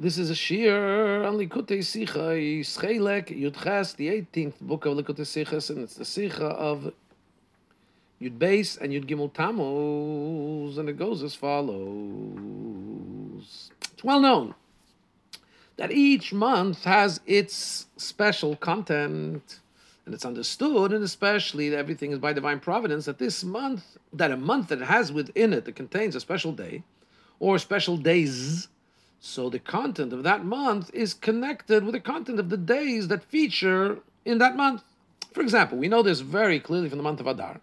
This is a shiur on Likutei Sicha, Chelek Yudches, the 18th book of Likutei Sichas, and it's the Sicha of Yud Beis and Yud Gimel Tammuz, and it goes as follows. It's well known that each month has its special content, and it's understood, and especially that everything is by divine providence, that this month, that a month that has within it, that contains a special day, or special days, so the content of that month is connected with the content of the days that feature in that month. For example, we know this very clearly from the month of Adar.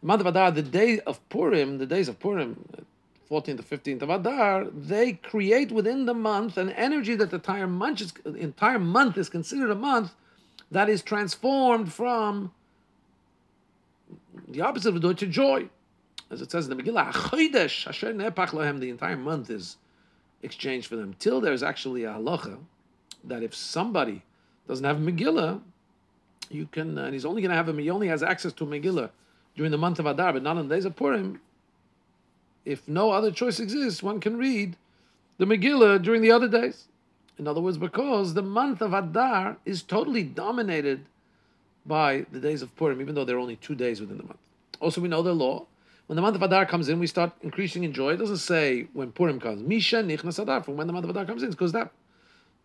The month of Adar, the day of Purim, the days of Purim, uh, 14th to 15th of Adar, they create within the month an energy that the entire month is, entire month is considered a month that is transformed from the opposite of joy to joy. As it says in the Megillah, the entire month is exchange for them. Till there's actually a halacha that if somebody doesn't have Megillah, you can, uh, and he's only going to have a, he only has access to Megillah during the month of Adar, but not on the days of Purim. If no other choice exists, one can read the Megillah during the other days. In other words, because the month of Adar is totally dominated by the days of Purim, even though there are only two days within the month. Also, we know the law when the month of Adar comes in, we start increasing in joy. It doesn't say when Purim comes. Misha Nichnas Adar, from when the month of Adar comes in, because that,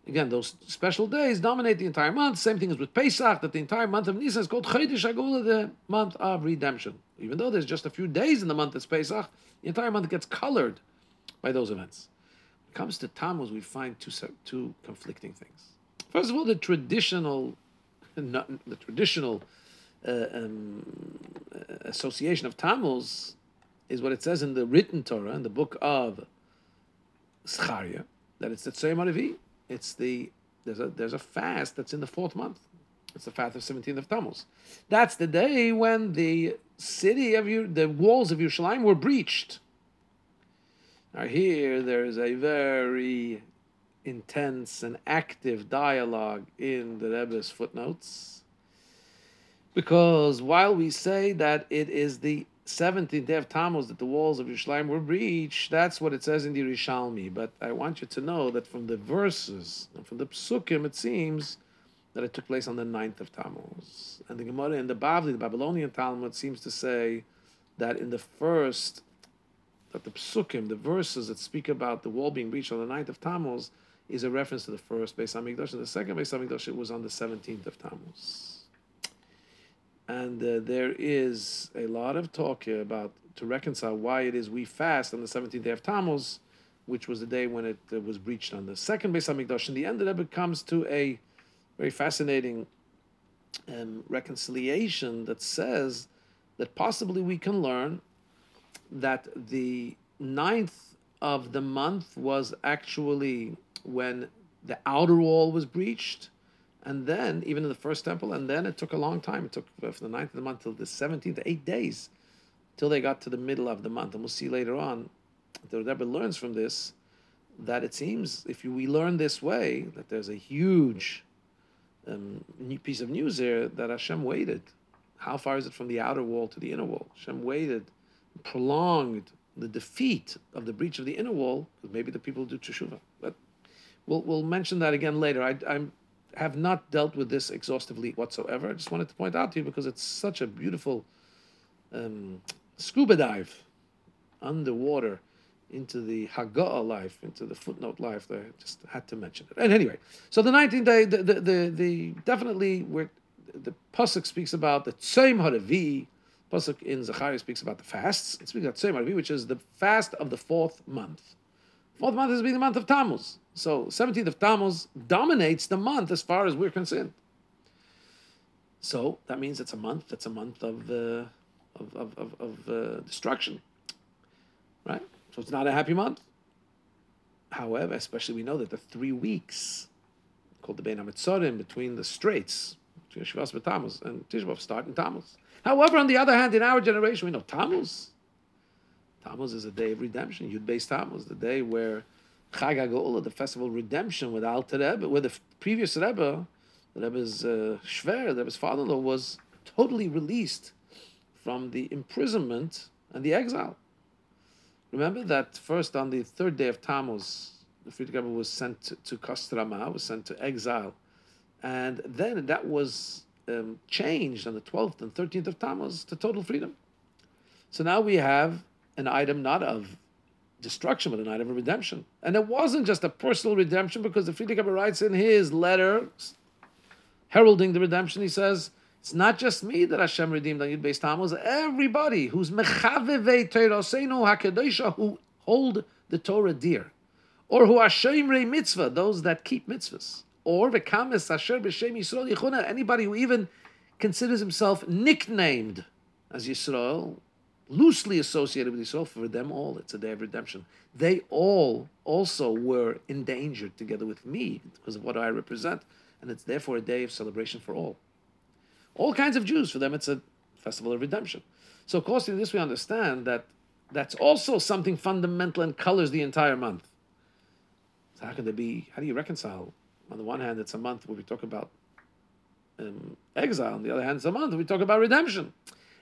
again, those special days dominate the entire month. Same thing as with Pesach, that the entire month of Nisan is called Chodesh Agula, the month of redemption. Even though there's just a few days in the month that's Pesach, the entire month gets colored by those events. When it comes to Tammuz, we find two, two conflicting things. First of all, the traditional, the traditional uh, um, association of Tammuz is what it says in the written Torah, in the book of Zechariah, that it's the Tzayim Arivi. It's the there's a there's a fast that's in the fourth month. It's the fast of 17th of Tammuz. That's the day when the city of you, the walls of Yerushalayim were breached. Now here there is a very intense and active dialogue in the Rebbe's footnotes because while we say that it is the 17th day of Tammuz that the walls of Yerushalayim were breached, that's what it says in the Yerushalmi. But I want you to know that from the verses and from the psukim, it seems that it took place on the 9th of Tammuz. And the Gemara in the Bavli, the Babylonian Talmud, seems to say that in the first, that the psukim, the verses that speak about the wall being breached on the 9th of Tammuz, is a reference to the first Beis Hamikdash, and the second Beis Hamikdash it was on the 17th of Tammuz. And uh, there is a lot of talk here about to reconcile why it is we fast on the 17th day of Tammuz, which was the day when it uh, was breached on the second Beis Hamikdash. In the end, of it comes to a very fascinating um, reconciliation that says that possibly we can learn that the ninth of the month was actually when the outer wall was breached, and then, even in the first temple, and then it took a long time. It took uh, from the ninth of the month till the 17th, eight days, till they got to the middle of the month. And we'll see later on, the Rebbe learns from this that it seems, if you, we learn this way, that there's a huge um, piece of news there that Hashem waited. How far is it from the outer wall to the inner wall? Hashem waited, prolonged the defeat of the breach of the inner wall, because maybe the people do teshuvah. But we'll, we'll mention that again later. I, I'm have not dealt with this exhaustively whatsoever. I just wanted to point out to you because it's such a beautiful um, scuba dive underwater into the Haggadah life, into the footnote life. That I just had to mention it. And anyway, so the 19th day, the, the, the, the definitely where the pasuk speaks about the Tzayim Haravi. Pasuk in Zechariah speaks about the fasts. It speaks about Tzayim Haravi, which is the fast of the fourth month. Fourth month has been the month of Tammuz. So 17th of Tammuz dominates the month as far as we're concerned. So that means it's a month. That's a month of uh, of of, of, of uh, destruction, right? So it's not a happy month. However, especially we know that the three weeks called the Bein HaMetzorim between the straits, between Shivas Tammuz and Tishbav start in Tammuz. However, on the other hand, in our generation, we know Tammuz. Tammuz is a day of redemption. Yud Beis Tammuz, the day where Chag the festival of redemption with Alter Rebbe, where the previous Rebbe, the Rebbe's uh, Shver, the Rebbe's father-in-law, was totally released from the imprisonment and the exile. Remember that first on the third day of Tammuz, the Frierdiker Rebbe was sent to, to was sent to exile, and then that was um, changed on the 12th and 13th of Tammuz to total freedom. So now we have an item not of destruction, but an item of redemption. And it wasn't just a personal redemption because the Frierdiker Rebbe writes in his letter, heralding the redemption, he says, it's not just me that Hashem redeemed on Yud Beis Tammuz. Everybody who's mechavevei Teirosenu Hakadoshah, who hold the Torah dear, or who are shoimrei mitzvah, those that keep mitzvahs, or v'kames asher b'shem Yisrael yichuna, anybody who even considers himself nicknamed as Yisrael, loosely associated with Yisrael, for them all, it's a day of redemption. They all also were endangered together with me because of what I represent, and it's therefore a day of celebration for all. All kinds of Jews, for them, it's a festival of redemption. So, of course, in this we understand that that's also something fundamental and colors the entire month. So, how can there be? How do you reconcile? On the one hand, it's a month where we talk about um, exile. On the other hand, it's a month where we talk about redemption.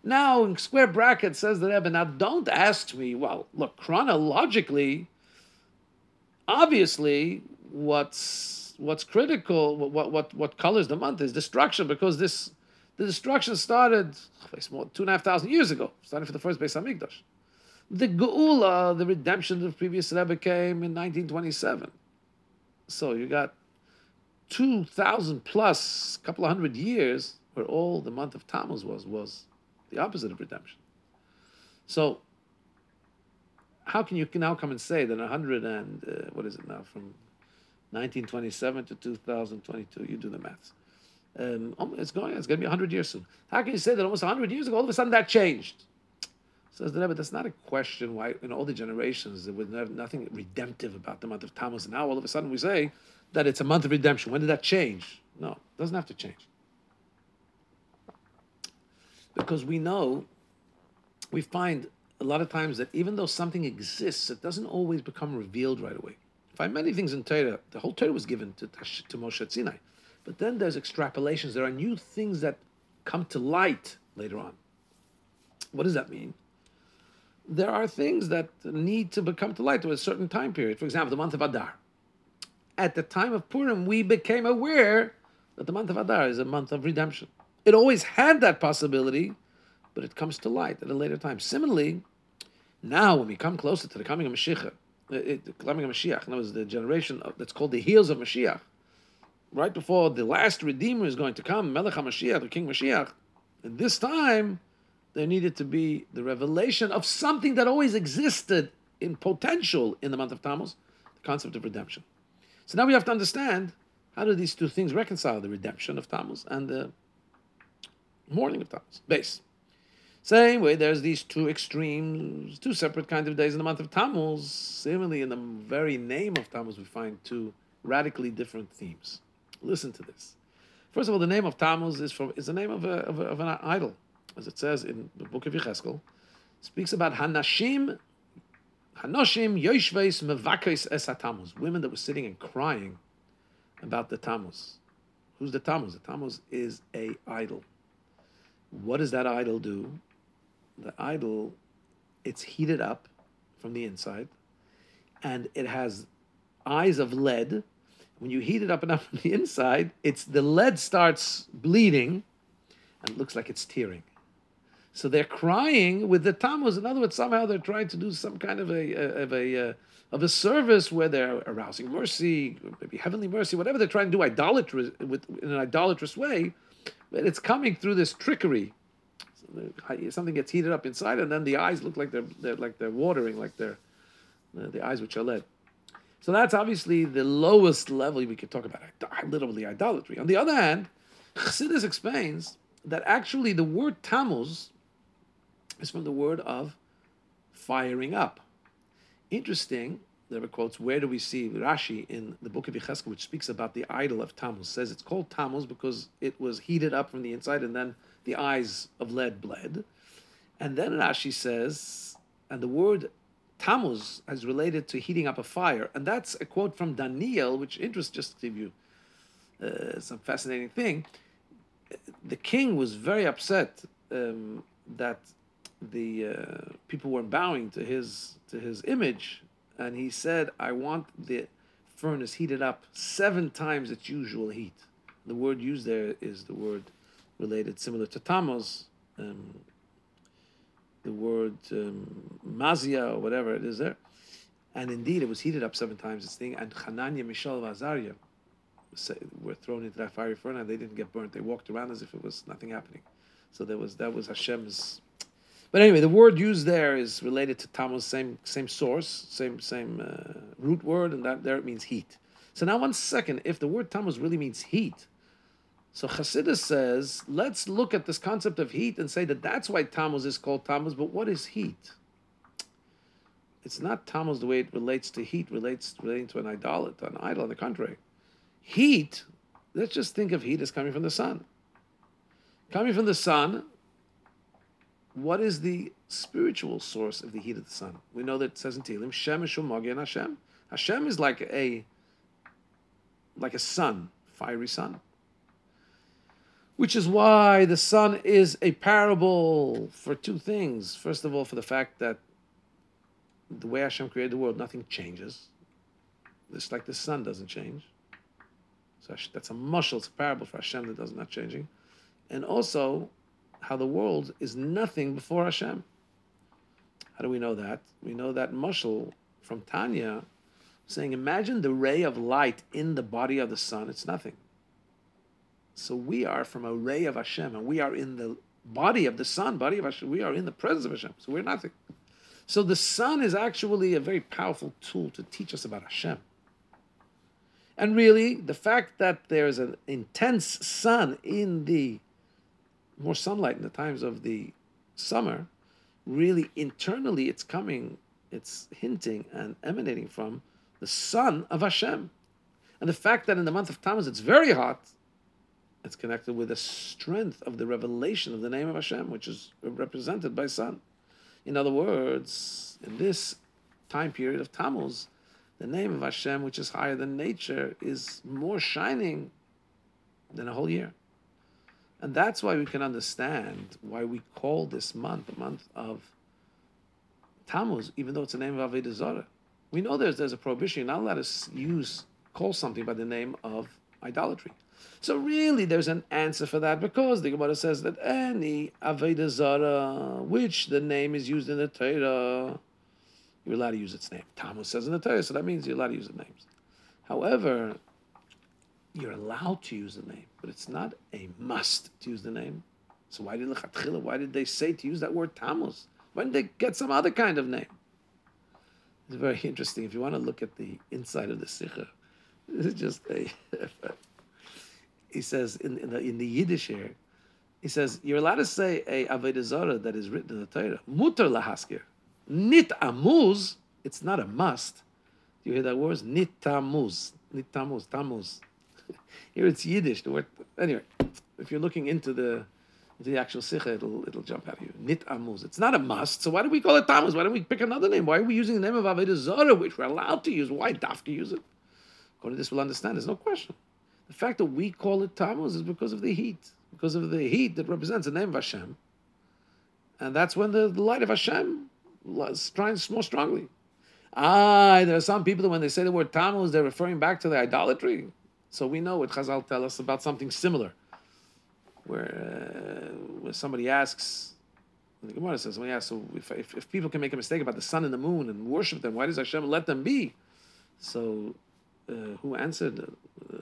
Now, in square brackets, says the Rebbe, now don't ask me, well, look, chronologically, obviously, what's what's critical, what what what colors the month is destruction, because this the destruction started oh, two and a half thousand years ago, starting for the first Beis Hamikdash. The Geula, the redemption of previous Rebbe came in 1927. So you got 2,000 plus, a couple of hundred years, where all the month of Tammuz was, was the opposite of redemption. So how can you now come and say that 100 and, uh, what is it now, from 1927 to 2022, you do the maths. Um, it's going. It's going to be hundred years soon. How can you say that almost hundred years ago, all of a sudden that changed? Says the Rebbe, that's not a question why in all the generations there was nothing redemptive about the month of Tammuz. And Now all of a sudden we say that it's a month of redemption. When did that change? No, it doesn't have to change. Because we know, we find a lot of times that even though something exists, it doesn't always become revealed right away. find many things in Torah. The whole Torah was given to, to Moshe Sinai. But then there's extrapolations. There are new things that come to light later on. What does that mean? There are things that need to become to light to a certain time period. For example, the month of Adar. At the time of Purim, we became aware that the month of Adar is a month of redemption. It always had that possibility, but it comes to light at a later time. Similarly, now when we come closer to the coming of Mashiach, uh, the coming of Mashiach, that was the generation of, that's called the heels of Mashiach, right before the last Redeemer is going to come, Melech HaMashiach, the King Mashiach, at this time, there needed to be the revelation of something that always existed in potential in the month of Tammuz, the concept of redemption. So now we have to understand how do these two things reconcile the redemption of Tammuz and the mourning of Tammuz? Base. Same way, there's these two extremes, two separate kinds of days in the month of Tammuz. Similarly, in the very name of Tammuz, we find two radically different themes. Listen to this. First of all, the name of Tammuz is from is the name of, a, of, a, of an idol, as it says in the book of Yecheskel. Speaks about Hanashim, Hanoshim Yoshveis Mevakes Es Tammuz, women that were sitting and crying about the Tammuz. Who's the Tammuz? The Tammuz is a idol. What does that idol do? The idol, it's heated up from the inside, and it has eyes of lead when you heat it up enough from the inside, it's the lead starts bleeding and it looks like it's tearing. So they're crying with the Tammuz. In other words, somehow they're trying to do some kind of a of a uh, of a service where they're arousing mercy, maybe heavenly mercy, whatever they're trying to do, idolatrous with in an idolatrous way. But it's coming through this trickery. Something gets heated up inside, and then the eyes look like they're, they're like they're watering, like they're uh, the eyes which are lead. So that's obviously the lowest level we could talk about, literally idolatry. On the other hand, Chassidus explains that actually the word Tammuz is from the word of firing up. Interesting, there are quotes, where do we see Rashi in the book of Yecheskel, which speaks about the idol of Tammuz, says it's called Tammuz because it was heated up from the inside and then the eyes of lead bled. And then Rashi says, and the word Tammuz is related to heating up a fire, and that's a quote from Daniel, which interests just to give you uh, some fascinating thing. The king was very upset um, that the uh, people weren't bowing to his to his image, and he said, "I want the furnace heated up seven times its usual heat. The word used there is the word related similar to Tammuz, um, the word um, mazia or whatever it is there. And indeed, it was heated up seven times, this thing. And Hananiah, Mishael, and Azariah were thrown into that fiery furnace. They didn't get burnt. They walked around as if it was nothing happening. So there was that was Hashem's. But anyway, the word used there is related to Tammuz, same same source, same same uh, root word, and that there it means heat. So now, one second, if the word Tammuz really means heat, so Chassidus says, let's look at this concept of heat and say that that's why Tammuz is called Tammuz. But what is heat? It's not Tammuz the way it relates to heat, relates relating to an idol, an idol. On the contrary, heat. Let's just think of heat as coming from the sun. Coming from the sun. What is the spiritual source of the heat of the sun? We know that it says in Tehillim, Shem and Hashem. Hashem is like a like a sun, fiery sun which is why the sun is a parable for two things. First of all, for the fact that the way Hashem created the world, nothing changes. Just like the sun doesn't change. So that's a mushal, it's a parable for Hashem that does not changing. And also, how the world is nothing before Hashem. How do we know that? We know that mushal from Tanya saying, imagine the ray of light in the body of the sun, it's nothing. So we are from a ray of Hashem, and we are in the body of the sun, body of Hashem. We are in the presence of Hashem. So we're nothing. So the sun is actually a very powerful tool to teach us about Hashem. And really, the fact that there's an intense sun in the more sunlight in the times of the summer, really internally it's coming, it's hinting and emanating from the sun of Hashem. And the fact that in the month of Tammuz it's very hot, it's connected with the strength of the revelation of the name of Hashem, which is represented by sun. In other words, in this time period of Tammuz, the name of Hashem, which is higher than nature, is more shining than a whole year. And that's why we can understand why we call this month the month of Tammuz, even though it's the name of Avodah Zarah. We know there's, there's a prohibition. You're not allowed to use, call something by the name of idolatry. So really, there's an answer for that because the Gemara says that any Avodah Zarah, which the name is used in the Torah, you're allowed to use its name. Tammuz says in the Torah, so that means you're allowed to use the names. However, you're allowed to use the name, but it's not a must to use the name. So why did why did they say to use that word Tammuz? Why didn't they get some other kind of name? It's very interesting. If you want to look at the inside of the Sikha, it's just a he says in, in, the, in the Yiddish here, he says, you're allowed to say a Avodah Zarah that is written in the Torah. Mutar lahaskir. Nit amuz, it's not a must. Do you hear that word? Nit tamuz. Nit tamuz, tamuz. here it's Yiddish. The word, anyway, if you're looking into the into the actual sikha, it'll it'll jump out of you. Nit amuz. It's not a must. So why do we call it tamuz? Why don't we pick another name? Why are we using the name of Avodah Zarah, which we're allowed to use? Why dafka use it? According to this, we'll understand. There's no question. The fact that we call it Tammuz is because of the heat, because of the heat that represents the name of Hashem. And that's when the, the light of Hashem shines more strongly. Ah, there are some people that when they say the word Tammuz, they're referring back to the idolatry. So we know what Chazal tell us about something similar, where, uh, where somebody asks, the Gemara says, well, yeah, so if, if, if, people can make a mistake about the sun and the moon and worship them, why does Hashem let them be? So, uh, who answered? Uh,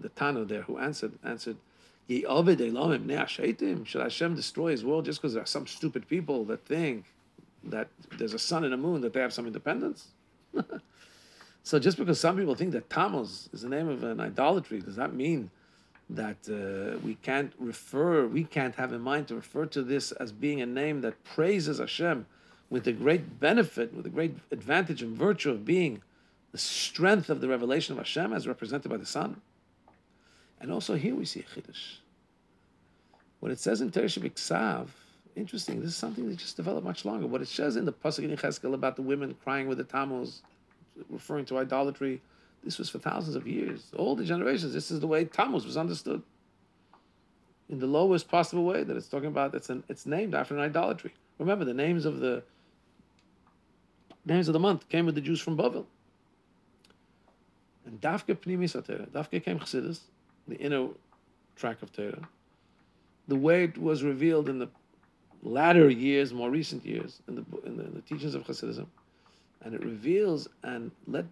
the Tano there who answered answered, Should Hashem destroy his world just because there are some stupid people that think that there's a sun and a moon that they have some independence? so just because some people think that Tammuz is the name of an idolatry, does that mean that uh, we can't refer, we can't have in mind to refer to this as being a name that praises Hashem with the great benefit, with the great advantage and virtue of being the strength of the revelation of Hashem as represented by the sun? And also here we see a chiddush. What it says in Teresh Biksav, interesting, this is something that just developed much longer. What it says in the Pasuk in Cheskel about the women crying with the Tammuz, referring to idolatry, this was for thousands of years. All the generations, this is the way Tammuz was understood. In the lowest possible way that it's talking about, it's, an, it's named after an idolatry. Remember, the names of the names of the month came with the Jews from Bavel. And Dafke Pnimis Torah, Dafke came Chassidus, the inner track of Torah, the way it was revealed in the latter years, more recent years, in the, in the, in the teachings of Hasidism, and it reveals and let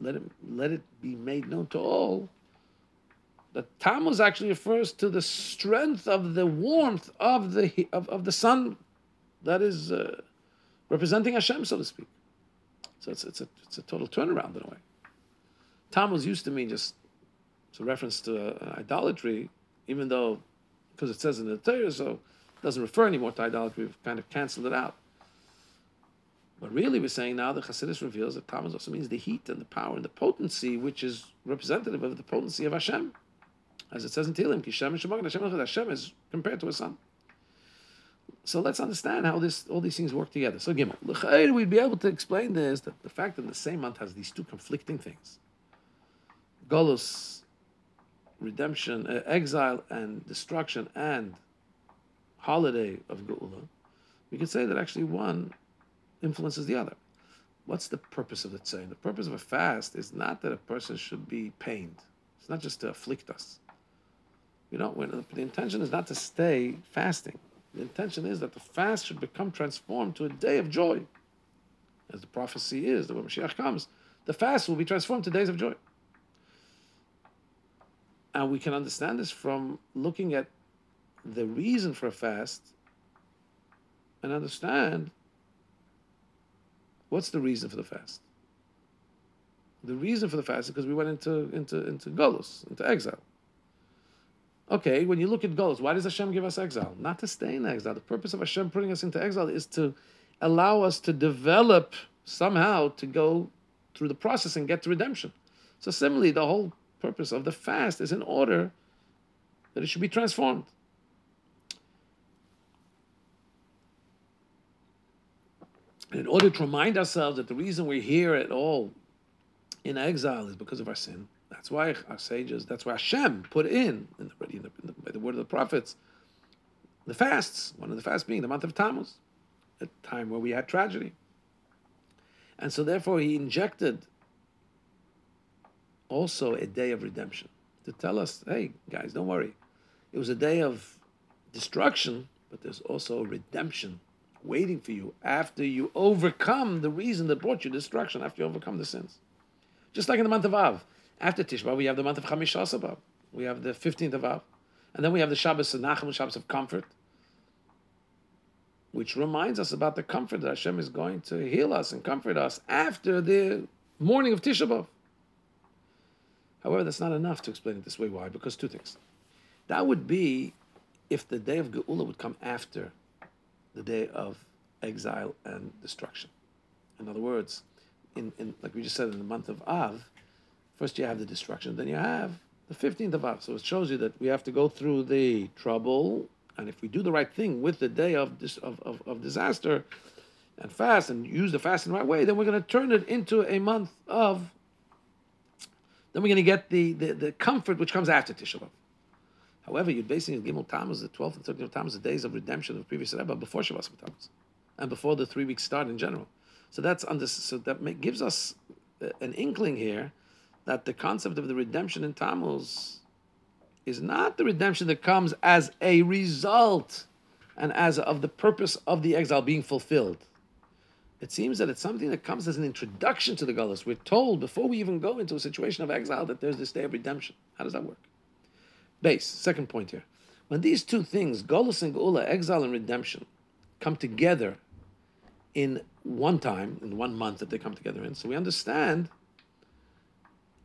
let it let it be made known to all that Tammuz actually refers to the strength of the warmth of the of, of the sun that is uh, representing Hashem, so to speak. So it's, it's, a, it's a total turnaround in a way. Tammuz used to mean just it's a reference to uh, idolatry, even though because it says in the Torah, so it doesn't refer anymore to idolatry. We've kind of canceled it out. But really, we're saying now the Chassidus reveals that Tammuz also means the heat and the power and the potency, which is representative of the potency of Hashem. As it says in Tehillim, Kishem and Shemokh Hashem Hashem is compared to a sun. So let's understand how this all these things work together. So Gimel, we'd be able to explain this that the fact that the same month has these two conflicting things, Golus, redemption, uh, exile and destruction, and holiday of Geula, we could say that actually one influences the other. What's the purpose of the saying? The purpose of a fast is not that a person should be pained. It's not just to afflict us. You know, the intention is not to stay fasting. The intention is that the fast should become transformed to a day of joy. As the prophecy is, that when Mashiach comes, the fast will be transformed to days of joy. And we can understand this from looking at the reason for a fast and understand what's the reason for the fast. The reason for the fast is because we went into into into Golus, into exile. Okay, when you look at Golus, why does Hashem give us exile? Not to stay in exile. The purpose of Hashem putting us into exile is to allow us to develop somehow to go through the process and get to redemption. So similarly, the whole purpose of the fast is in order that it should be transformed. In order to remind ourselves that the reason we're here at all in exile is because of our sin. That's why our sages, that's why Hashem put in, in the, in the, in the, by the word of the prophets, the fasts, one of the fasts being the month of Tammuz, a time where we had tragedy. And so therefore he injected also a day of redemption to tell us, hey, guys, don't worry. It was a day of destruction, but there's also redemption waiting for you after you overcome the reason that brought you destruction, after you overcome the sins. Just like in the month of Av. After Tishba, we have the month of Chamish Asabah. We have the 15th of Av. And then we have the Shabbos of Nachem, Shabbos of comfort, which reminds us about the comfort that Hashem is going to heal us and comfort us after the morning of Tisha. However, that's not enough to explain it this way. Why? Because two things. That would be if the day of Geula would come after the day of exile and destruction. In other words, in, in like we just said in the month of Av, First, you have the destruction, then you have the 15th of Av. So it shows you that we have to go through the trouble, and if we do the right thing with the day of, this, of, of, of disaster and fast and use the fast in the right way, then we're going to turn it into a month of. Then we're going to get the, the, the comfort which comes after Tisha B'Av. However, you're basing Gimel Tammuz, the 12th and 13th of Tammuz, the days of redemption of previous Rebbe, before Shabbos Tammuz, and before the three weeks start in general. So that's under, so that gives us uh, an inkling here that the concept of the redemption in Tammuz is not the redemption that comes as a result and as of the purpose of the exile being fulfilled. It seems that it's something that comes as an introduction to the Gullus. We're told before we even go into a situation of exile that there's this day of redemption. How does that work? Base, second point here. When these two things, Gullus and Geula, exile and redemption, come together in one time, in one month that they come together in, so we understand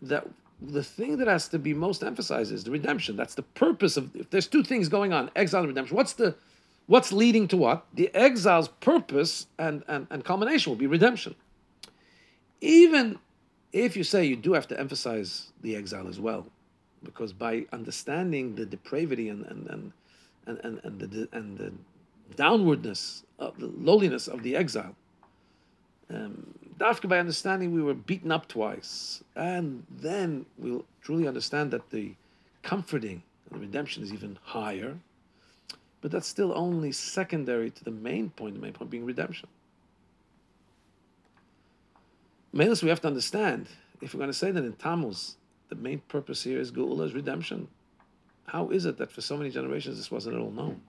that the thing that has to be most emphasized is the redemption. That's the purpose of. If there's two things going on, exile and redemption. What's the, what's leading to what? The exile's purpose and and, and culmination will be redemption. Even if you say you do have to emphasize the exile as well, because by understanding the depravity and and and and, and, and the and the downwardness, of the lowliness of the exile. Um, by understanding we were beaten up twice, and then we'll truly understand that the comforting and the redemption is even higher. But that's still only secondary to the main point, the main point being redemption. Mainly, we have to understand if we're going to say that in Tammuz the main purpose here is Geula's redemption. How is it that for so many generations this wasn't at all known?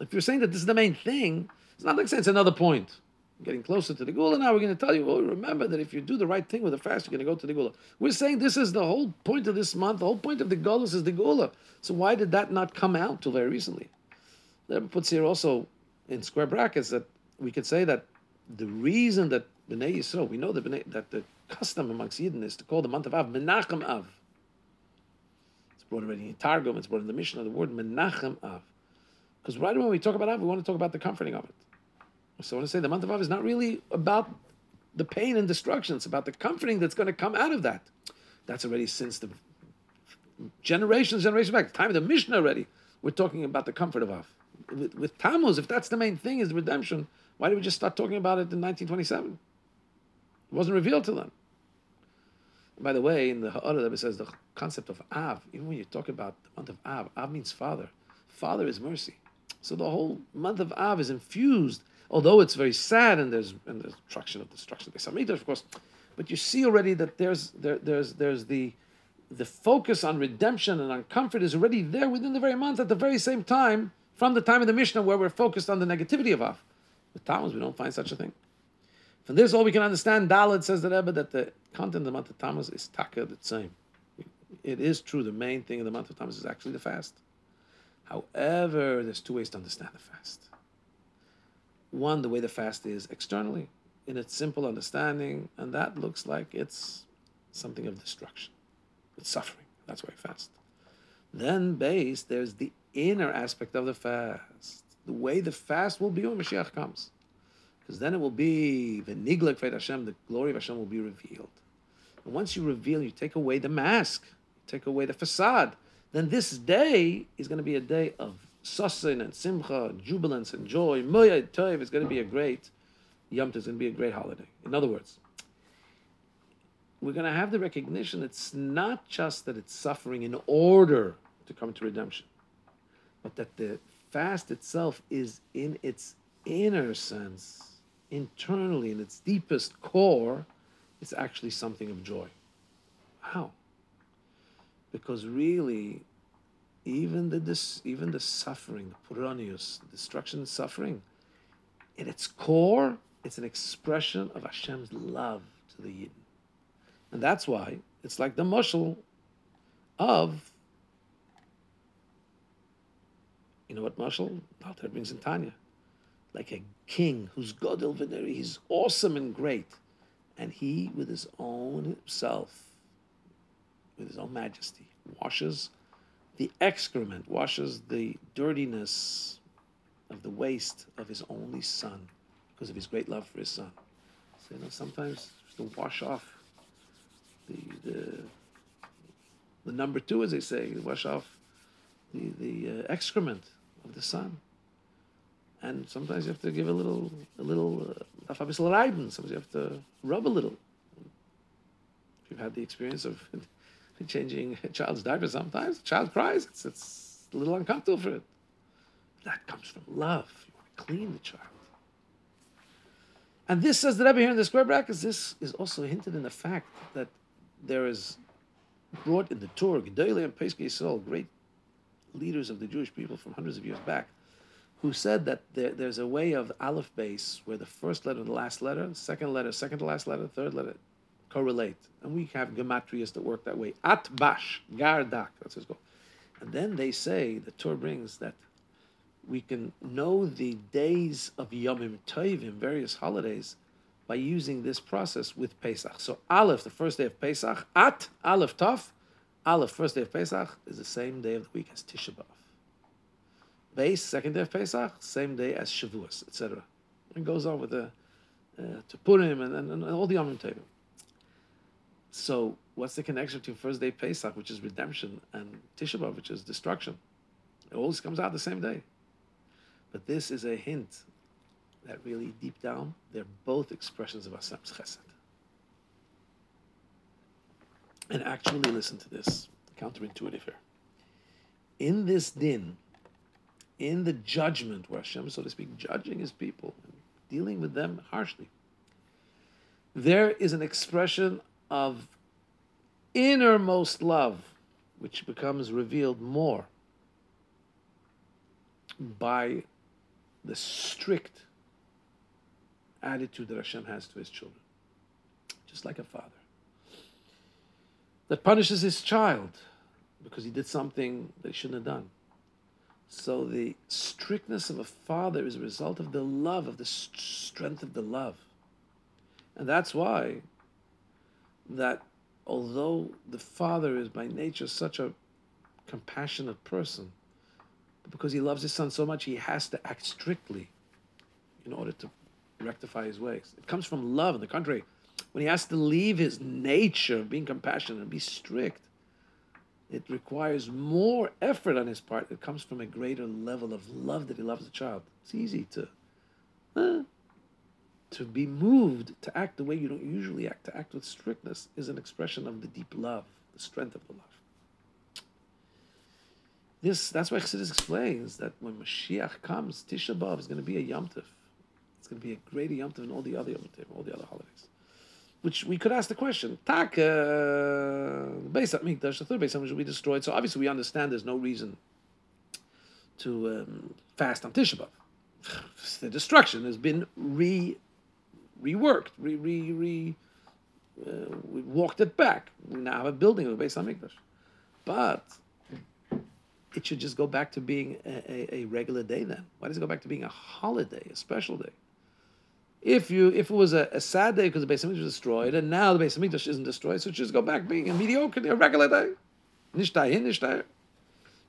If you're saying that this is the main thing, it's not like saying it's another point. Getting closer to the Geula now, we're going to tell you, well, remember that if you do the right thing with the fast, you're going to go to the Geula. We're saying this is the whole point of this month. The whole point of the Golas is the Geula. So why did that not come out till very recently? That puts here also in square brackets that we could say that the reason that Bnei Yisrael, we know that, B'nai, that the custom amongst Yidden is to call the month of Av Menachem Av. It's brought already in Targum, it's brought in the Mishnah, the word Menachem Av. Because right when we talk about Av, we want to talk about the comforting of it. So I want to say the month of Av is not really about the pain and destruction. It's about the comforting that's going to come out of that. That's already since the generations, generations back, the time of the Mishnah already. We're talking about the comfort of Av. With, with Tammuz, if that's the main thing, is redemption, why did we just start talking about it in 1927? It wasn't revealed to them. By the way, in the Ha'ara, it says the concept of Av, even when you talk about the month of Av, Av means father. Father is mercy. So the whole month of Av is infused although it's very sad and there's and the destruction of destruction of the of course, but you see already that there's there, there's there's the the focus on redemption and on comfort is already there within the very month at the very same time from the time of the Mishnah where we're focused on the negativity of Av. With Tammuz, we don't find such a thing. From this, all we can understand, Dalit says the Rebbe that the content of the month of Tammuz is taka the same. It is true, the main thing in the month of Tammuz is actually the fast. However, there's two ways to understand the fast. One, the way the fast is externally, in its simple understanding, and that looks like it's something of destruction. It's suffering. That's why I fast. Then, based, there's the inner aspect of the fast. The way the fast will be when Mashiach comes. Because then it will be the niglek Hashem, the glory of Hashem will be revealed. And once you reveal, you take away the mask, take away the facade, then this day is going to be a day of sasin and simcha, jubilance and joy, moyed toiv is going to be a great Yom is going to be a great holiday. In other words, we're going to have the recognition it's not just that it's suffering in order to come to redemption, but that the fast itself is in its inner sense, internally, in its deepest core, it's actually something of joy. How? Because really, even the this, even the suffering, puranius, destruction and suffering, in its core, it's an expression of Hashem's love to the Yidden. And that's why it's like the mushal of, you know what mushal? Alter brings in Tanya. Like a king who's Godel Veneri, he's awesome and great. And he, with his own self, with his own majesty, washes the excrement, washes the dirtiness of the waste of his only son because of his great love for his son. So, you know, sometimes to wash off the, the, the number two, as they say, wash off the, the uh, excrement of the son. And sometimes you have to give a little, a little, uh, sometimes you have to rub a little. If you've had the experience of changing a child's diaper sometimes. The child cries. It's, it's a little uncomfortable for it. That comes from love. You want to clean the child. And this says the Rebbe here in the square brackets. This is also hinted in the fact that there is brought in the Torah, Gedolei and Pesach Yisrael, great leaders of the Jewish people from hundreds of years back, who said that there, there's a way of aleph base where the first letter and the last letter, second letter, second to last letter, third letter, correlate. And we have gematrias that work that way. Atbash, gardak, that's his called. And then they say, the Torah brings that we can know the days of Yomim Tovim, various holidays, by using this process with Pesach. So Aleph, the first day of Pesach, At, Aleph Tov, Aleph, first day of Pesach, is the same day of the week as Tisha B'Av. Base, second day of Pesach, same day as Shavuos, etc. It goes on with the uh, to Purim and, and, and all the Yomim Tovim. So, what's the connection between first day Pesach, which is redemption, and Tisha B'av, which is destruction? It always comes out the same day. But this is a hint that really deep down, they're both expressions of Hashem's chesed. And actually, listen to this counterintuitive here. In this din, in the judgment, where Hashem, so to speak, judging his people, and dealing with them harshly, there is an expression of innermost love, which becomes revealed more by the strict attitude that Hashem has to his children, just like a father that punishes his child because he did something that he shouldn't have done. So the strictness of a father is a result of the love, of the st- strength of the love. And that's why that although the father is by nature such a compassionate person, because he loves his son so much, he has to act strictly in order to rectify his ways. It comes from love. On the contrary, when he has to leave his nature of being compassionate and be strict, it requires more effort on his part. It comes from a greater level of love that he loves the child. It's easy to to be moved to act the way you don't usually act. To act with strictness is an expression of the deep love, the strength of the love. This that's why Chassidus explains that when Mashiach comes, Tisha B'av is going to be a Yom Tov. It's going to be a greater Yom Tov than all the other Yom Tov, all the other holidays. Which we could ask the question: Tak, uh, Beis Hamikdash, the third Hamikdash will be destroyed. So obviously we understand there's no reason to um, fast on Tisha B'av. the destruction has been re reworked, re re re. Uh, we walked it back. We now have a building of the Beis Hamikdash, but it should just go back to being a, a, a, regular day then. Why does it go back to being a holiday, a special day? If you if it was a, a sad day because the Beis Hamikdash was destroyed, and now the Beis Hamikdash isn't destroyed, so just go back being a mediocre a regular day. Nishtayin, nishtayin.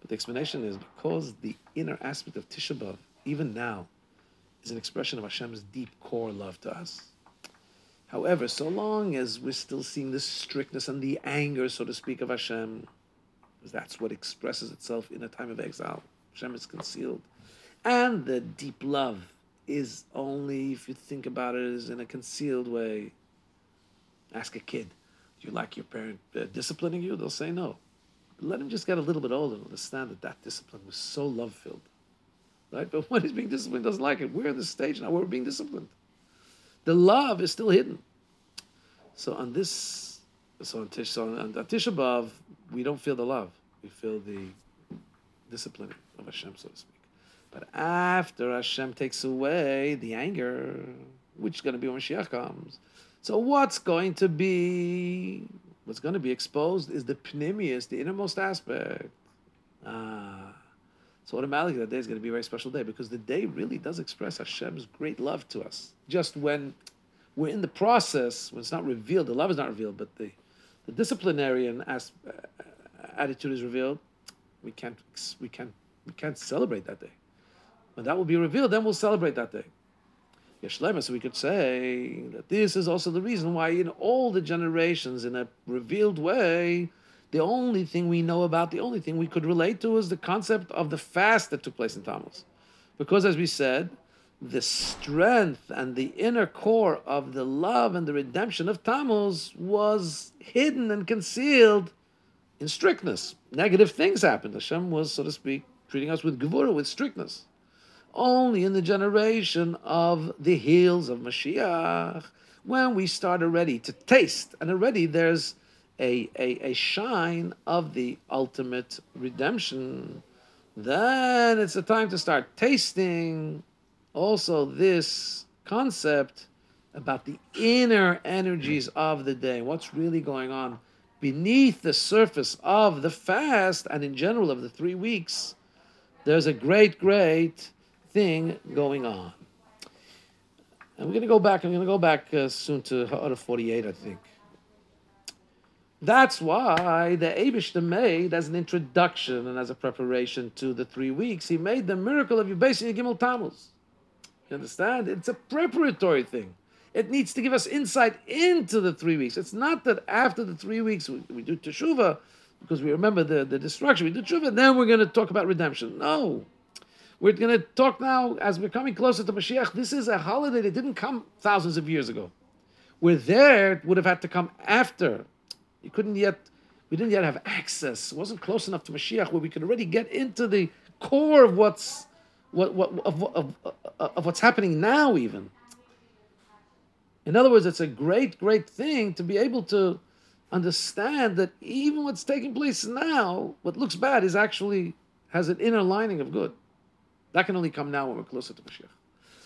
But the explanation is because the inner aspect of Tisha B'Av, even now, is an expression of Hashem's deep core love to us. However, so long as we're still seeing the strictness and the anger, so to speak, of Hashem, because that's what expresses itself in a time of exile. Hashem is concealed. And the deep love is only, if you think about it, is in a concealed way. Ask a kid, do you like your parent uh, disciplining you? They'll say no. Let him just get a little bit older and understand that that discipline was so love filled. Right? But when he's being disciplined, doesn't like it. We're in this stage now we're being disciplined. The love is still hidden. So on this, so on Tish, so on, on Tisha B'Av, we don't feel the love. We feel the discipline of Hashem, so to speak. But after Hashem takes away the anger, which is going to be when Mashiach comes, so what's going to be, what's going to be exposed is the pnimius, the innermost aspect. Ah. So automatically that day is going to be a very special day because the day really does express Hashem's great love to us. Just when we're in the process, when it's not revealed, the love is not revealed, but the, the disciplinarian as, uh, attitude is revealed, we can't we can't we can't celebrate that day. When that will be revealed, then we'll celebrate that day. Yeshlema, so we could say that this is also the reason why in all the generations, in a revealed way, the only thing we know about, the only thing we could relate to is the concept of the fast that took place in Tammuz. Because as we said, the strength and the inner core of the love and the redemption of Tammuz was hidden and concealed in strictness. Negative things happened. Hashem was, so to speak, treating us with gevura, with strictness. Only in the generation of the heels of Mashiach, when we start already to taste, and already there's a, a, a shine of the ultimate redemption, then it's the time to start tasting also this concept about the inner energies of the day, what's really going on beneath the surface of the fast and in general of the three weeks, there's a great, great thing going on. We're going to go back, I'm going to go back uh, soon to Ha'ara 48, I think. That's why the Abishta made as an introduction and as a preparation to the three weeks, he made the miracle of Yubesi Gimel Tammuz. You understand? It's a preparatory thing. It needs to give us insight into the three weeks. It's not that after the three weeks we, we do teshuva because we remember the, the destruction. We do teshuva, then we're going to talk about redemption. No. We're going to talk now as we're coming closer to Mashiach. This is a holiday that didn't come thousands of years ago. We're there, it would have had to come after. You couldn't yet, we didn't yet have access. It wasn't close enough to Mashiach where we could already get into the core of what's what, what of, of, of, of what's happening now even. In other words, it's a great, great thing to be able to, understand that even what's taking place now, what looks bad, is actually has an inner lining of good. That can only come now when we're closer to Mashiach.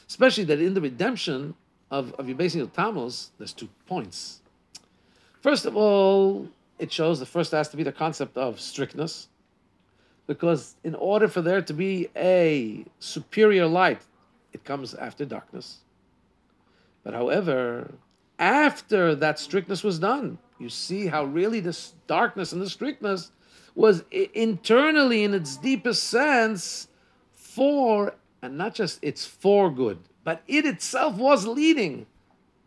Especially that in the redemption of, of Yud Beis Tammuz, there's two points. First of all, it shows the first has to be the concept of strictness. Because in order for there to be a superior light, it comes after darkness. But however, after that strictness was done, you see how really this darkness and the strictness was internally, in its deepest sense, for, and not just it's for good, but it itself was leading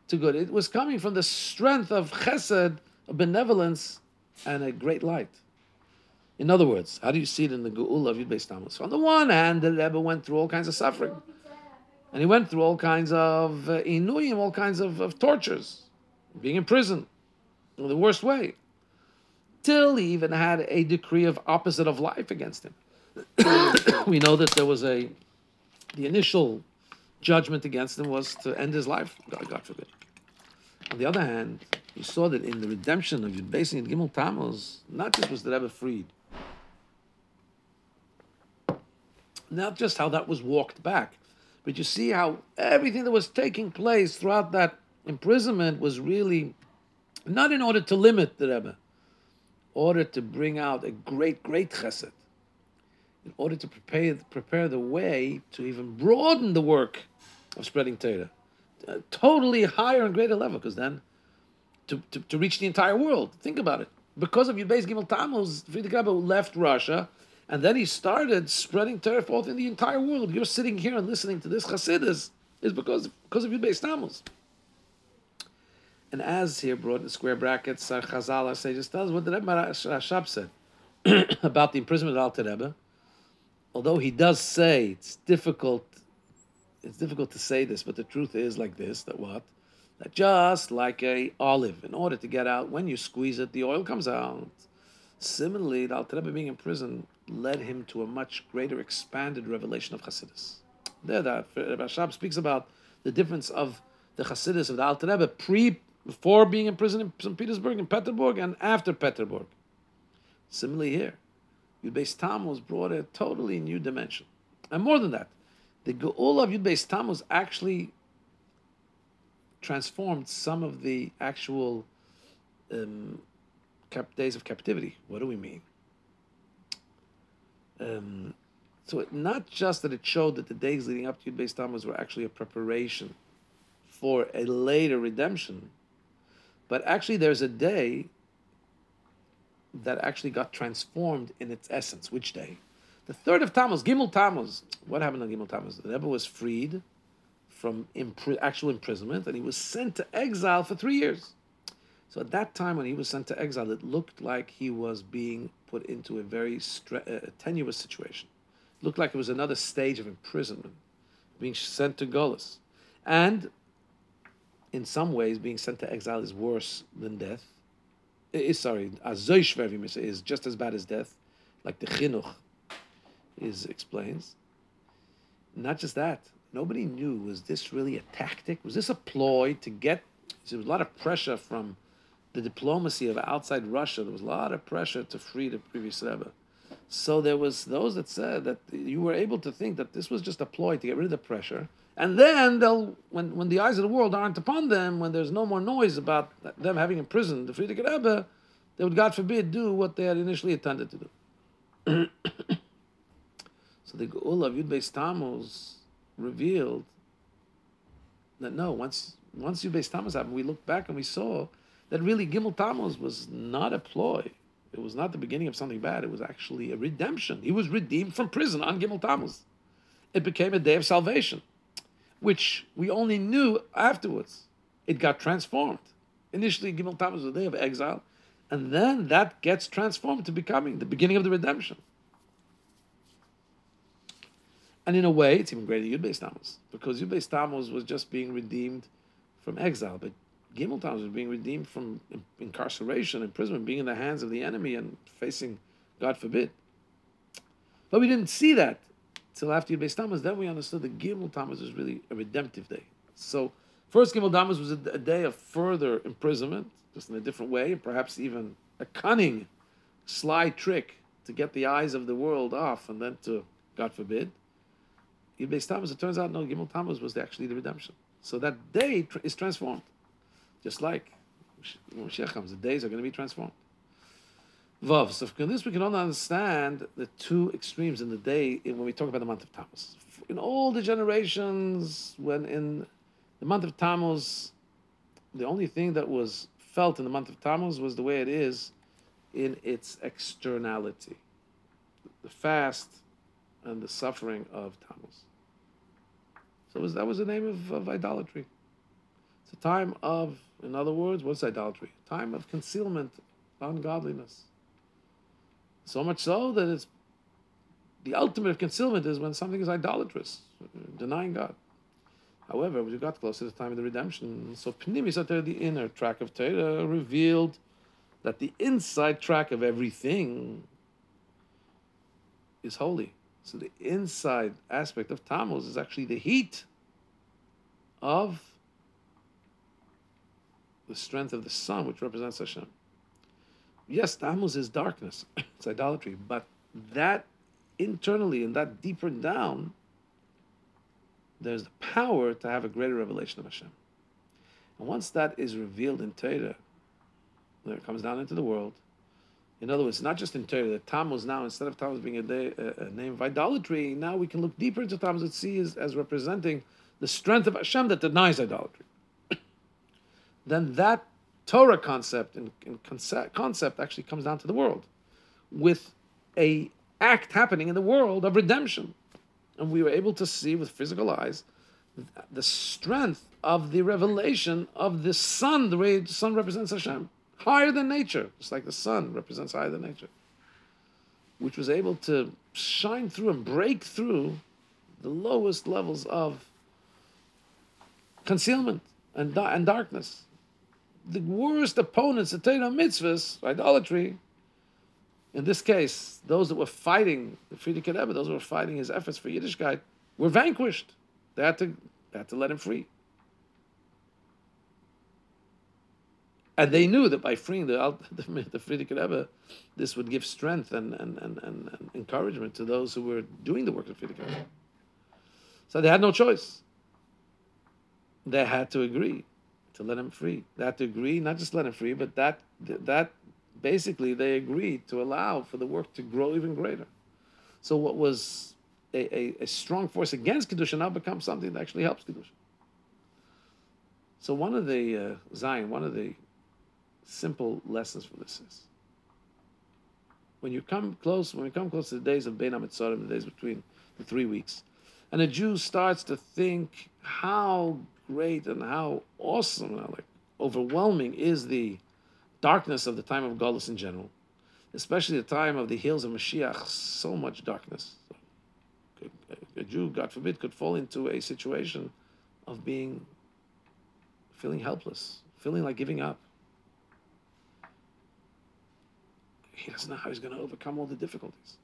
to good. It was coming from the strength of chesed, of benevolence, and a great light. In other words, how do you see it in the Geula of Yud Beis Tammuz? On the one hand, the Rebbe went through all kinds of suffering. And he went through all kinds of uh, inuyim, all kinds of, of tortures, being in prison in the worst way. Till he even had a decree of opposite of life against him. We know that there was a, the initial judgment against him was to end his life, God, God forbid. On the other hand, you saw that in the redemption of Yud Beis and Gimel Tammuz, not just was the Rebbe freed, not just how that was walked back, but you see how everything that was taking place throughout that imprisonment was really not in order to limit the Rebbe, order to bring out a great, great chesed, in order to prepare, prepare the way to even broaden the work of spreading Torah. A totally higher and greater level, because then to, to, to, reach the entire world. Think about it. Because of Yudbeis Gimel Tammuz, Frierdiker Rebbe left Russia, and then he started spreading Torah forth in the entire world. You're sitting here and listening to this Chassidus is because, because of Yudbeis Tammuz. And as here brought in square brackets, uh, Chazal sages tells what the Rebbe Rashab said about the imprisonment of Alter Rebbe. Although he does say it's difficult, it's difficult to say this, but the truth is like this: that what, that just like a olive, in order to get out, when you squeeze it, the oil comes out. Similarly, the Alter Rebbe being in prison led him to a much greater expanded revelation of Chassidus. There, that uh, Rashab speaks about the difference of the Chassidus of the Alter Rebbe pre before being in prison in St. Petersburg and Petersburg and after Petersburg. Similarly here, Yud Beis Tammuz brought a totally new dimension. And more than that, the Geula of Yud Beis Tammuz actually transformed some of the actual um, cap- days of captivity. What do we mean? Um, so it, not just that it showed that the days leading up to Yud Beis Tammuz were actually a preparation for a later redemption, but actually, there's a day that actually got transformed in its essence. Which day? The third of Tammuz, Gimel Tammuz. What happened on Gimel Tammuz? The Rebbe was freed from impri- actual imprisonment, and he was sent to exile for three years. So at that time, when he was sent to exile, it looked like he was being put into a very stre- tenuous situation. It looked like it was another stage of imprisonment, being sent to Golus. And in some ways, being sent to exile is worse than death. Is sorry, azoy is just as bad as death, like the chinuch is explains. Not just that, nobody knew was this really a tactic? Was this a ploy to get? There was a lot of pressure from the diplomacy of outside Russia. There was a lot of pressure to free the previous Rebbe. So there was those that said that you were able to think that this was just a ploy to get rid of the pressure and then they'll, when, when the eyes of the world aren't upon them, when there's no more noise about them having imprisoned the Frierdiker Rebbe, they would, God forbid, do what they had initially intended to do. so the Geula of Yud Beis revealed that no, once once Yud Beis happened, we looked back and we saw that really Gimel Tammuz was not a ploy. It was not the beginning of something bad. It was actually a redemption. He was redeemed from prison on Gimel Tammuz. It became a day of salvation which we only knew afterwards. It got transformed. Initially, Gimel Tammuz was a day of exile, and then that gets transformed to becoming the beginning of the redemption. And in a way, it's even greater Yud Beis Tammuz, because Yud Beis Tammuz was just being redeemed from exile, but Gimel Tammuz was being redeemed from incarceration, imprisonment, being in the hands of the enemy and facing, God forbid. But we didn't see that till after Yud Tammuz, then we understood that Gimel Tammuz was really a redemptive day. So First Gimel Tammuz was a, a day of further imprisonment, just in a different way, and perhaps even a cunning, sly trick to get the eyes of the world off and then to, God forbid, Yud Tammuz, it turns out, no, Gimel Tammuz was actually the redemption. So that day is transformed. Just like when Mashiach comes, the days are going to be transformed. Vav. So from this we can only understand the two extremes in the day when we talk about the month of Tammuz. In all the generations, when in the month of Tammuz, the only thing that was felt in the month of Tammuz was the way it is in its externality. The fast and the suffering of Tammuz. So was, that was the name of, of idolatry. It's a time of, in other words, what's idolatry? Time of concealment, ungodliness. So much so that it's the ultimate of concealment is when something is idolatrous, denying God. However, we got closer to the time of the redemption, so Pnimius the inner track of Torah, revealed that the inside track of everything is holy. So the inside aspect of Tammuz is actually the heat of the strength of the sun, which represents Hashem. Yes, Tammuz is darkness, it's idolatry, but that internally and that deeper down, there's the power to have a greater revelation of Hashem. And once that is revealed in Torah, it comes down into the world, in other words, not just in Torah, that Tammuz now, instead of Tammuz being a, day, a, a, name of idolatry, now we can look deeper into Tammuz and see as, as representing the strength of Hashem that denies idolatry. then that Torah concept and, and concept, concept actually comes down to the world with a act happening in the world of redemption. And we were able to see with physical eyes the strength of the revelation of the sun, the way the sun represents Hashem higher than nature, just like the sun represents higher than nature, which was able to shine through and break through the lowest levels of concealment and, and darkness. The worst opponents of Torah mitzvahs, idolatry, in this case, those that were fighting the Frierdiker Rebbe, those who were fighting his efforts for Yiddishkeit, were vanquished. They had to, they had to let him free. And they knew that by freeing the, the, the Frierdiker Rebbe, this would give strength and, and, and, and, encouragement to those who were doing the work of Frierdiker Rebbe. So they had no choice. They had to agree to let him free. To agree, not just let him free, but that that basically they agreed to allow for the work to grow even greater. So what was a, a, a strong force against Kedusha now becomes something that actually helps Kedusha. So one of the uh, Zion, one of the simple lessons for this is when you come close, when we come close to the days of Bein HaMetzorim, the days between the three weeks, and a Jew starts to think how great and how awesome, like overwhelming is the darkness of the time of Galus in general, especially the time of the heels of Mashiach, so much darkness. A Jew, God forbid, could fall into a situation of being feeling helpless, feeling like giving up. he doesn't know how he's going to overcome all the difficulties.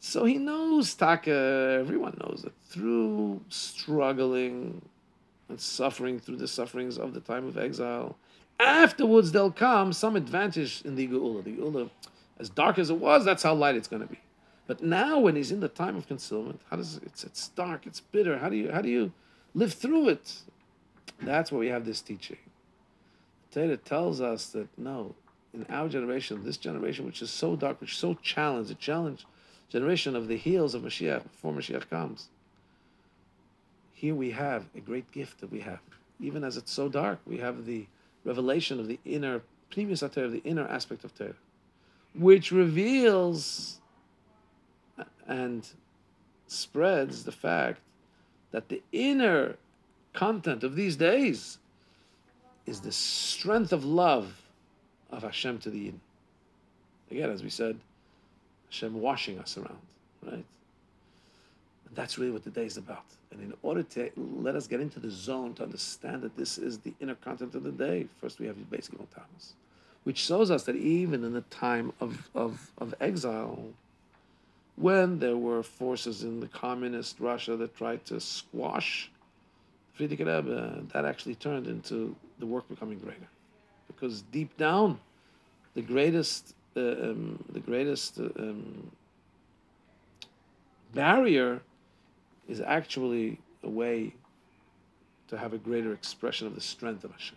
So he knows, Taka, everyone knows that through struggling and suffering through the sufferings of the time of exile, afterwards there'll come some advantage in the Geula. The Geula, as dark as it was, that's how light it's going to be. But now, when he's in the time of concealment, how does it's it's dark, it's bitter. How do you how do you live through it? That's where we have this teaching. Torah tells us that no, in our generation, this generation which is so dark, which is so challenged, a challenge generation of the heels of Mashiach before Mashiach comes. Here we have a great gift that we have. Even as it's so dark, we have the revelation of the inner, previous Torah, the inner aspect of Torah, which reveals and spreads the fact that the inner content of these days is the strength of love of Hashem to the Yin. Again, as we said, Hashem washing us around, right? That's really what the day is about. And in order to let us get into the zone to understand that this is the inner content of the day, first we have the basic Thomas, which shows us that even in the time of, of, of exile, when there were forces in the communist Russia that tried to squash Frierdiker Rebbe, that actually turned into the work becoming greater, because deep down, the greatest, uh, um, the greatest uh, um, barrier is actually a way to have a greater expression of the strength of Hashem.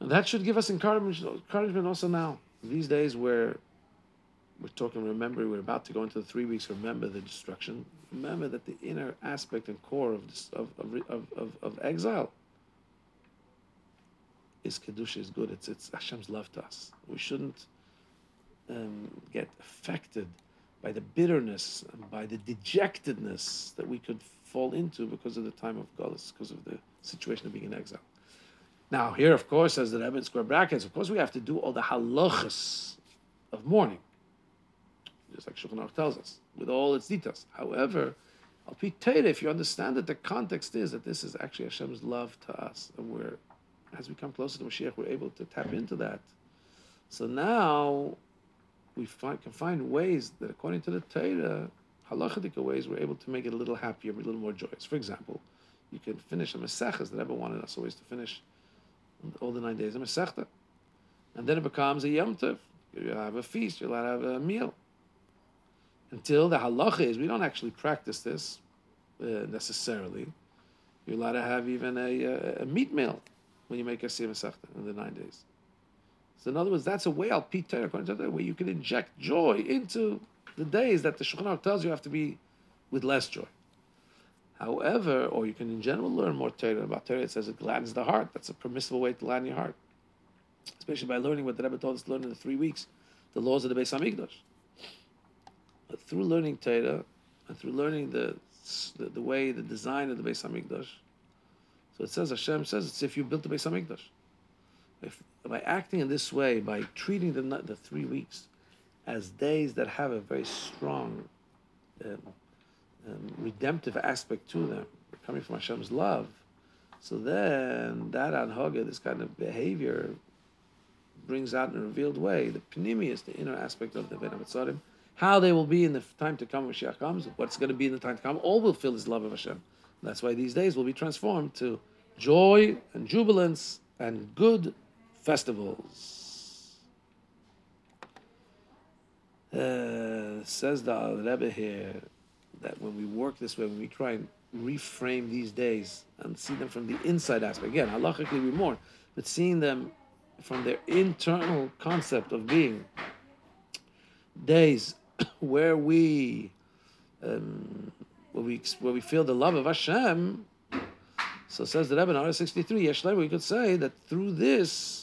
And that should give us encouragement, also now. These days where we're talking, remember, we're about to go into the three weeks, remember the destruction. Remember that the inner aspect and core of, this, of, of, of, of, exile is Kedusha, is good. It's, it's Hashem's love to us. We shouldn't um, get affected by the bitterness and by the dejectedness that we could fall into because of the time of Golus, because of the situation of being in exile. Now, here, of course, as the Rebbe in square brackets, of course, we have to do all the halachas of mourning, just like Shulchan Aruch tells us, with all its details. However, I'll be Al if you understand that the context is that this is actually Hashem's love to us, and we're, as we come closer to Mashiach, we're able to tap into that. So now we find, can find ways that, according to the Torah, halachic ways, we're able to make it a little happier, a little more joyous. For example, you can finish a Maseches that Rebbe wanted us always to finish all the nine days of Masechta. And then it becomes a Yom Tov. You have a feast, to have a meal. Until the halacha is, we don't actually practice this uh, necessarily. You're allowed to have even a, a, a meat meal when you make a Siyum Masechta in the nine days. So in other words, that's a way I'll Peter according to where you can inject joy into the days that the Shulchan tells you have to be with less joy. However, or you can in general learn more Torah about Torah. It says it gladdens the heart. That's a permissible way to gladden your heart, especially by learning what the Rebbe told us to learn in the three weeks, the laws of the Beis Hamikdash. But through learning Torah and through learning the, the, the way, the design of the Beis Hamikdash, so it says Hashem says it's if you built the Beis Hamikdash. If by acting in this way, by treating the the three weeks as days that have a very strong um, um, redemptive aspect to them, coming from Hashem's love, so then that anhaga, this kind of behavior, brings out in a revealed way the Pnimius, the inner aspect of the Ben how they will be in the time to come when Mashiach comes, what's going to be in the time to come, all will feel this love of Hashem. That's why these days will be transformed to joy and jubilance and good festivals. Uh, says the Rebbe here, that when we work this way, when we try and reframe these days and see them from the inside aspect, again, halachically we mourn, but seeing them from their internal concept of being days where we um, where we where we feel the love of Hashem. So says the Rebbe in R sixty three. Yeshlem, we could say that through this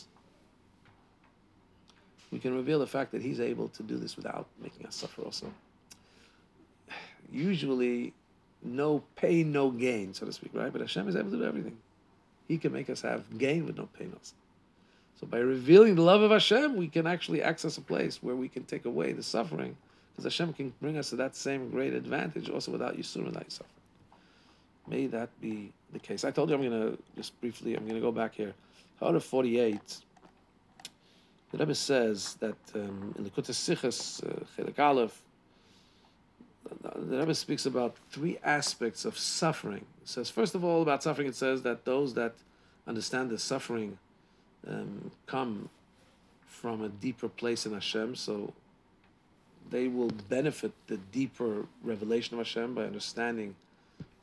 we can reveal the fact that He's able to do this without making us suffer. Also, usually no pain, no gain, so to speak, right? But Hashem is able to do everything. He can make us have gain with no pain also. So by revealing the love of Hashem, we can actually access a place where we can take away the suffering, because Hashem can bring us to that same great advantage also without Yisur, without suffering. May that be the case. I told you I'm going to just briefly, I'm going to go back here. Out of 48, the Rebbe says that um, in the Kutas Sichas, uh, Aleph, the Rebbe speaks about three aspects of suffering. It says, first of all, about suffering, it says that those that understand the suffering um, come from a deeper place in Hashem, so they will benefit the deeper revelation of Hashem by understanding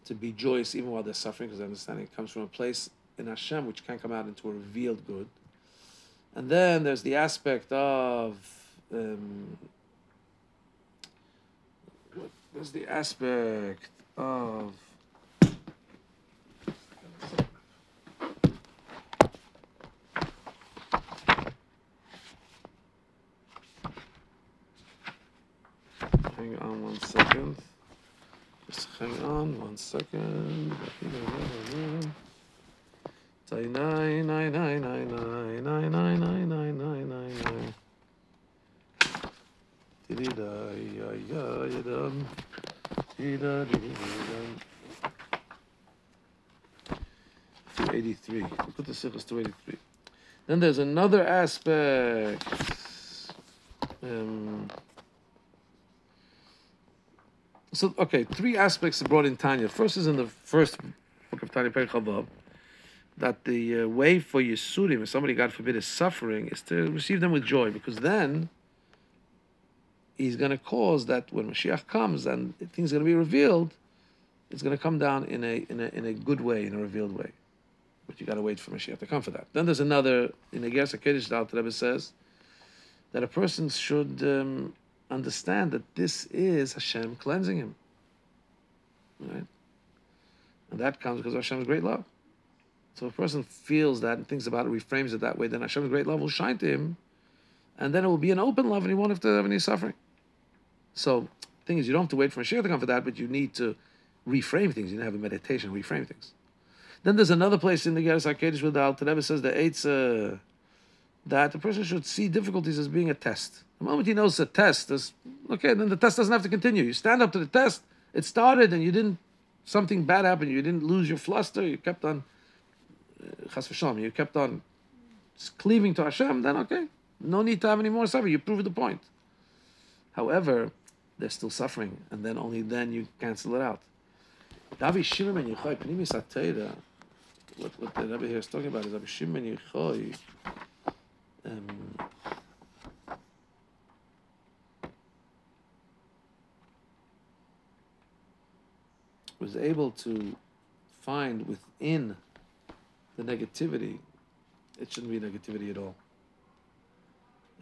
to be joyous even while they're suffering, because understanding comes from a place in Hashem which can come out into a revealed good. And then there's the aspect of um, there's the aspect of hang on one second. Just hang on one second. Nine nine nine nine nine nine nine nine nine nine nine nine. Dum. 283. Put the Sichas 283. Then there's another aspect. Um, so, okay, three aspects brought in Tanya. First is in the first Book of Tanya Perek Chof Vov, that the uh, way for Yisurim, if somebody, God forbid, is suffering, is to receive them with joy, because then he's going to cause that when Mashiach comes and things are going to be revealed, it's going to come down in a, in a, in a good way, in a revealed way. But you got to wait for Mashiach to come for that. Then there's another, in the Iggeres HaKodesh, the Rebbe says, that a person should um, understand that this is Hashem cleansing him. Right? And that comes because of Hashem's great love. So if a person feels that and thinks about it, reframes it that way, then Hashem's great love will shine to him, and then it will be an open love, and he won't have to have any suffering. So, the thing is, you don't have to wait for Mashiach to come for that, but you need to reframe things. You need to have a meditation, reframe things. Then there's another place in the Iggeres HaKodesh where the Alter says that it's uh, that the person should see difficulties as being a test. The moment he knows a test, is okay, then the test doesn't have to continue. You stand up to the test, it started, and you didn't, something bad happened, you didn't lose your fluster, you kept on, chas v'shalom, you kept on cleaving to Hashem, then okay, no need to have any more suffering. You proved the point. However, they're still suffering, and then only then you cancel it out. Davi Shimon Yochai Pnimius what what the Rebbe here is talking about is Davi Shimon Yochai. Um, was able to find within the negativity, it shouldn't be negativity at all.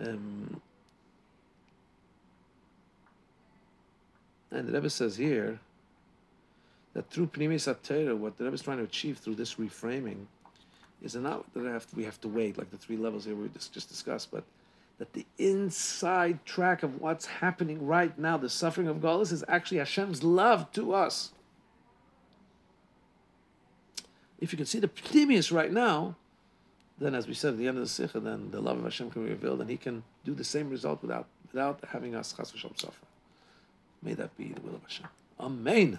Um, and the Rebbe says here that through Pnimius HaTorah, what the Rebbe is trying to achieve through this reframing is not that have to, we have to wait, like the three levels here we just, just discussed, but that the inside track of what's happening right now, the suffering of Golus, is actually Hashem's love to us. If you can see the Pnimius right now, then as we said at the end of the Sikha, then the love of Hashem can be revealed and He can do the same result without without having us chas suffer. May that be the will of Hashem. Amen.